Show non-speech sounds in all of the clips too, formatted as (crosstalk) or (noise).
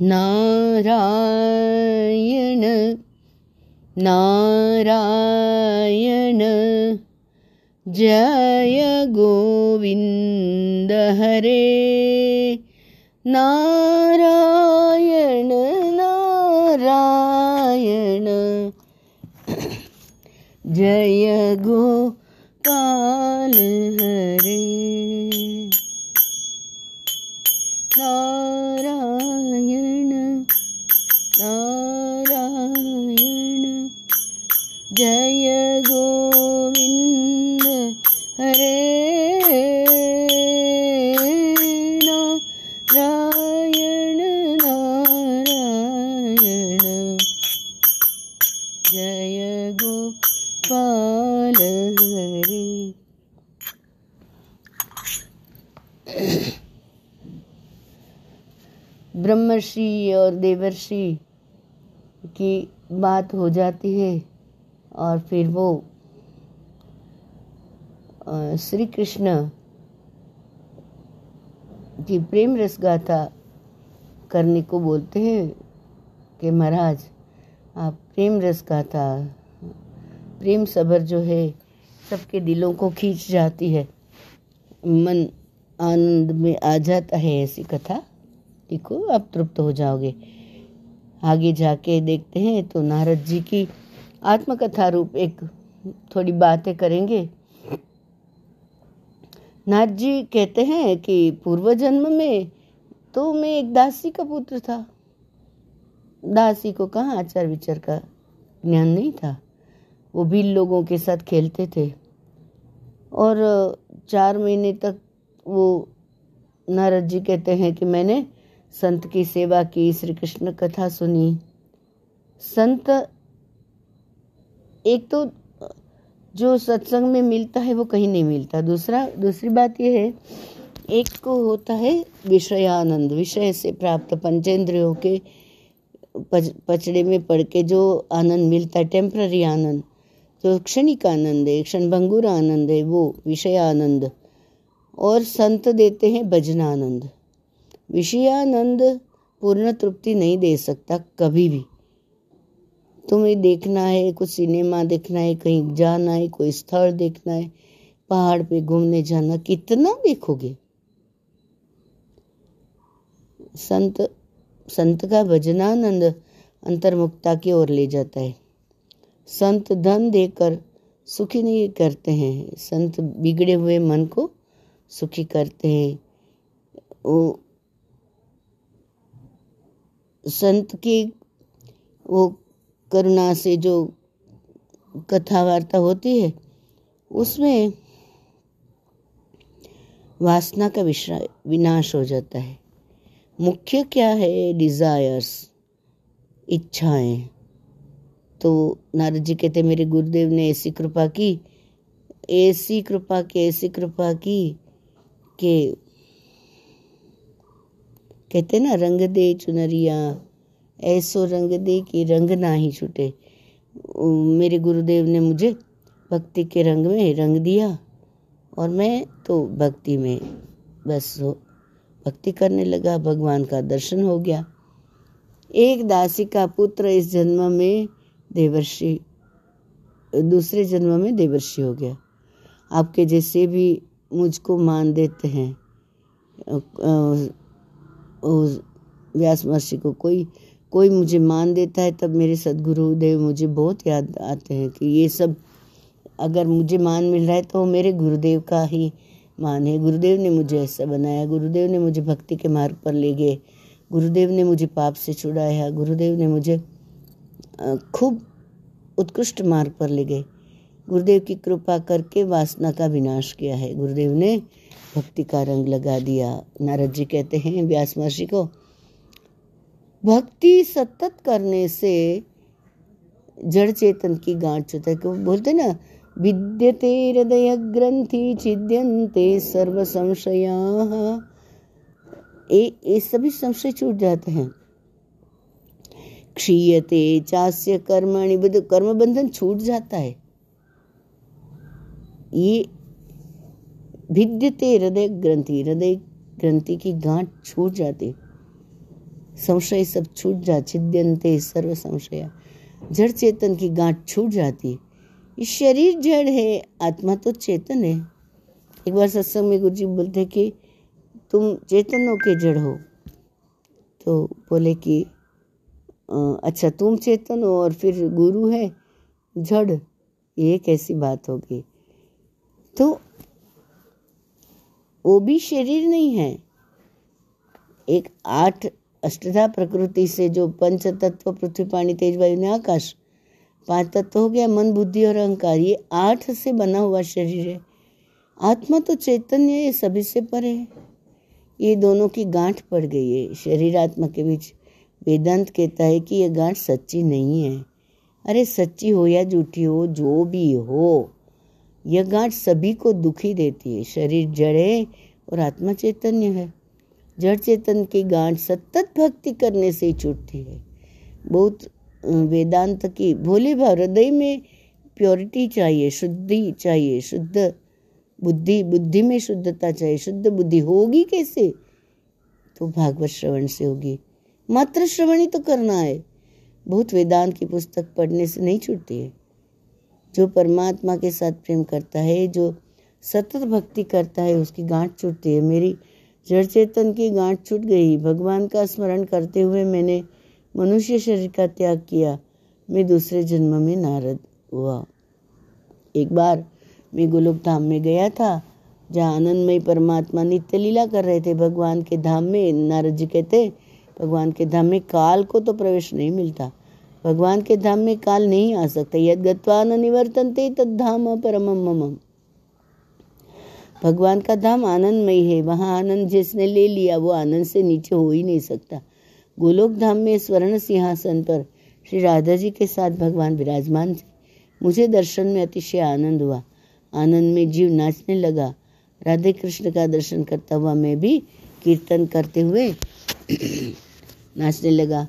नारायण नारायण जय गोविन्द हरे। नारायण नारायण जय गोपाल हरे। नारायण ब्रह्मर्षि और देवर्षि की बात हो जाती है और फिर वो श्री कृष्ण की प्रेम रस गाथा करने को बोलते हैं कि महाराज, आप प्रेम रस गाथा प्रेम सबर जो है, सबके दिलों को खींच जाती है। मन आनंद में आ जाता है ऐसी कथा। देखो आप तृप्त हो जाओगे। आगे जाके देखते हैं तो नारद जी की आत्मकथा रूप एक थोड़ी बातें करेंगे। नारद जी कहते हैं कि पूर्व जन्म में तो मैं एक दासी का पुत्र था। दासी को कहाँ आचार विचार का ज्ञान नहीं था। वो भी लोगों के साथ खेलते थे। और चार महीने तक वो नारद जी कहते हैं कि मैंने संत की सेवा की श्री कृष्ण कथा सुनी। संत एक तो जो सत्संग में मिलता है वो कहीं नहीं मिलता। दूसरा दूसरी बात यह है एक को होता है विषयानंद। विषय से प्राप्त पंचेंद्रियों के पच, पचड़े में पड़ के जो आनंद मिलता है टेम्प्ररी आनंद जो क्षणिक आनंद है क्षण भंगुर आनंद है वो विषय आनंद और संत देते हैं भजनानंद। विषयानंद पूर्ण तृप्ति नहीं दे सकता कभी भी। तुम्हें देखना है, कुछ सिनेमा देखना है, कहीं जाना है, कोई स्थल देखना है, पहाड़ पे घूमने जाना, कितना देखोगे? संत संत का भजनानंद अंतर्मुक्ता की ओर ले जाता है। संत धन देकर सुखी नहीं करते हैं। संत बिगड़े हुए मन को सुखी करते हैं। संत की वो करुणा से जो कथा वार्ता होती है, उसमें वासना का विनाश हो जाता है। मुख्य क्या है? डिजायर्स इच्छाएँ। तो नारद जी कहते मेरे गुरुदेव ने ऐसी कृपा की, ऐसी कृपा की, ऐसी कृपा की कि कहते ना, रंग दे चुनरिया। ऐसो रंग दे कि रंग ना ही छूटे। मेरे गुरुदेव ने मुझे भक्ति के रंग में रंग दिया और मैं तो भक्ति में बस हो, भक्ति करने लगा, भगवान का दर्शन हो गया। एक दासी का पुत्र इस जन्म में देवर्षि, दूसरे जन्म में देवर्षि हो गया। आपके जैसे भी मुझको मान देते हैं। व्यास महर्षि को कोई कोई मुझे मान देता है, तब मेरे सदगुरुदेव मुझे बहुत याद आते हैं कि ये सब अगर मुझे मान मिल रहा है तो मेरे गुरुदेव का ही मान है। गुरुदेव ने मुझे ऐसा बनाया, गुरुदेव ने मुझे भक्ति के मार्ग पर ले गए, गुरुदेव ने मुझे पाप से छुड़ाया, गुरुदेव ने मुझे खूब उत्कृष्ट मार्ग पर ले गए। गुरुदेव की कृपा करके वासना का विनाश किया है। गुरुदेव ने भक्ति का रंग लगा दिया। नारद जी कहते हैं, व्यास महर्षि को, भक्ति सतत करने से जड़ चेतन की गांठ छूता है। बोलते ना, विद्यते हृदय ग्रंथि छिद्यंते सर्व संशया। सभी संशय छूट जाते हैं। क्षीयते चास्य कर्मणि कर्म बंधन छूट जाता है। ये भिद्यते हृदय ग्रंथि हृदय ग्रंथि की गांठ छूट जाती, संशय सब छूट जा, छिद्यंते सर्व संशय। जड़ चेतन की गांठ छूट जाती। ये शरीर जड़ है, आत्मा तो चेतन है। एक बार सत्संग में गुरु जी बोलते कि तुम चेतनों के जड़ हो। तो बोले कि अच्छा तुम चेतन हो और फिर गुरु है, जड़, ये कैसी बात होगी? तो वो भी शरीर नहीं है। एक आठ अष्टधा प्रकृति से जो पंच तत्व, पृथ्वी पानी, तेज वायु ने आकाश, पाँच तत्व हो गया, मन, बुद्धि और अहंकार, ये आठ से बना हुआ शरीर है। आत्मा तो चैतन्य है सभी से परे है। ये दोनों की गांठ पड़ गई है। शरीर आत्मा के बीच वेदांत कहता है कि ये गांठ सच्ची नहीं है। अरे सच्ची हो या झूठी हो, जो भी हो यह गांठ सभी को दुखी देती है। शरीर जड़ है और आत्मा चैतन्य है। जड़ चेतन की गांठ सतत भक्ति करने से छूटती है। बहुत वेदांत की भोले भाव हृदय में प्योरिटी चाहिए, शुद्धि चाहिए, शुद्ध बुद्धि बुद्धि में शुद्धता चाहिए, शुद्ध बुद्धि होगी कैसे? तो भागवत श्रवण से होगी। मात्र श्रवण ही तो करना है। बहुत वेदांत की पुस्तक पढ़ने से नहीं छूटती है। जो परमात्मा के साथ प्रेम करता है, जो सतत भक्ति करता है, उसकी गांठ छूटती है। मेरी जड़ चेतन की गांठ छूट गई। भगवान का स्मरण करते हुए मैंने मनुष्य शरीर का त्याग किया। मैं दूसरे जन्म में नारद हुआ। एक बार मैं गोलोक धाम में गया था, जहाँ आनंदमय परमात्मा नित्य लीला कर रहे थे। भगवान के धाम में नारद जी कहते, भगवान के धाम में काल को तो प्रवेश नहीं मिलता। भगवान के धाम में काल नहीं आ सकता, यद गत्वा न निवर्तनते तद धाम परम मम भगवान का धाम आनंदमय है, वहाँ आनंद जिसने ले लिया, वो आनंद से नीचे हो ही नहीं सकता। गोलोक धाम में स्वर्ण सिंहासन पर श्री राधा जी के साथ भगवान विराजमान थे। मुझे दर्शन में अतिशय आनंद हुआ। आनंद में जीव नाचने लगा। राधे कृष्ण का दर्शन करता हुआ मैं भी कीर्तन करते हुए (clears throat) नाचने लगा।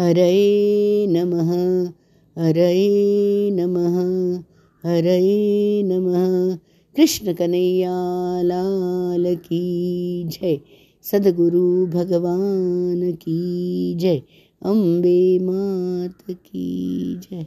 हरे नमः हरे नमः हरे नमः। कृष्ण कन्हैया, लाल की जय। सदगुरु भगवान की जय। अम्बे मात की जय।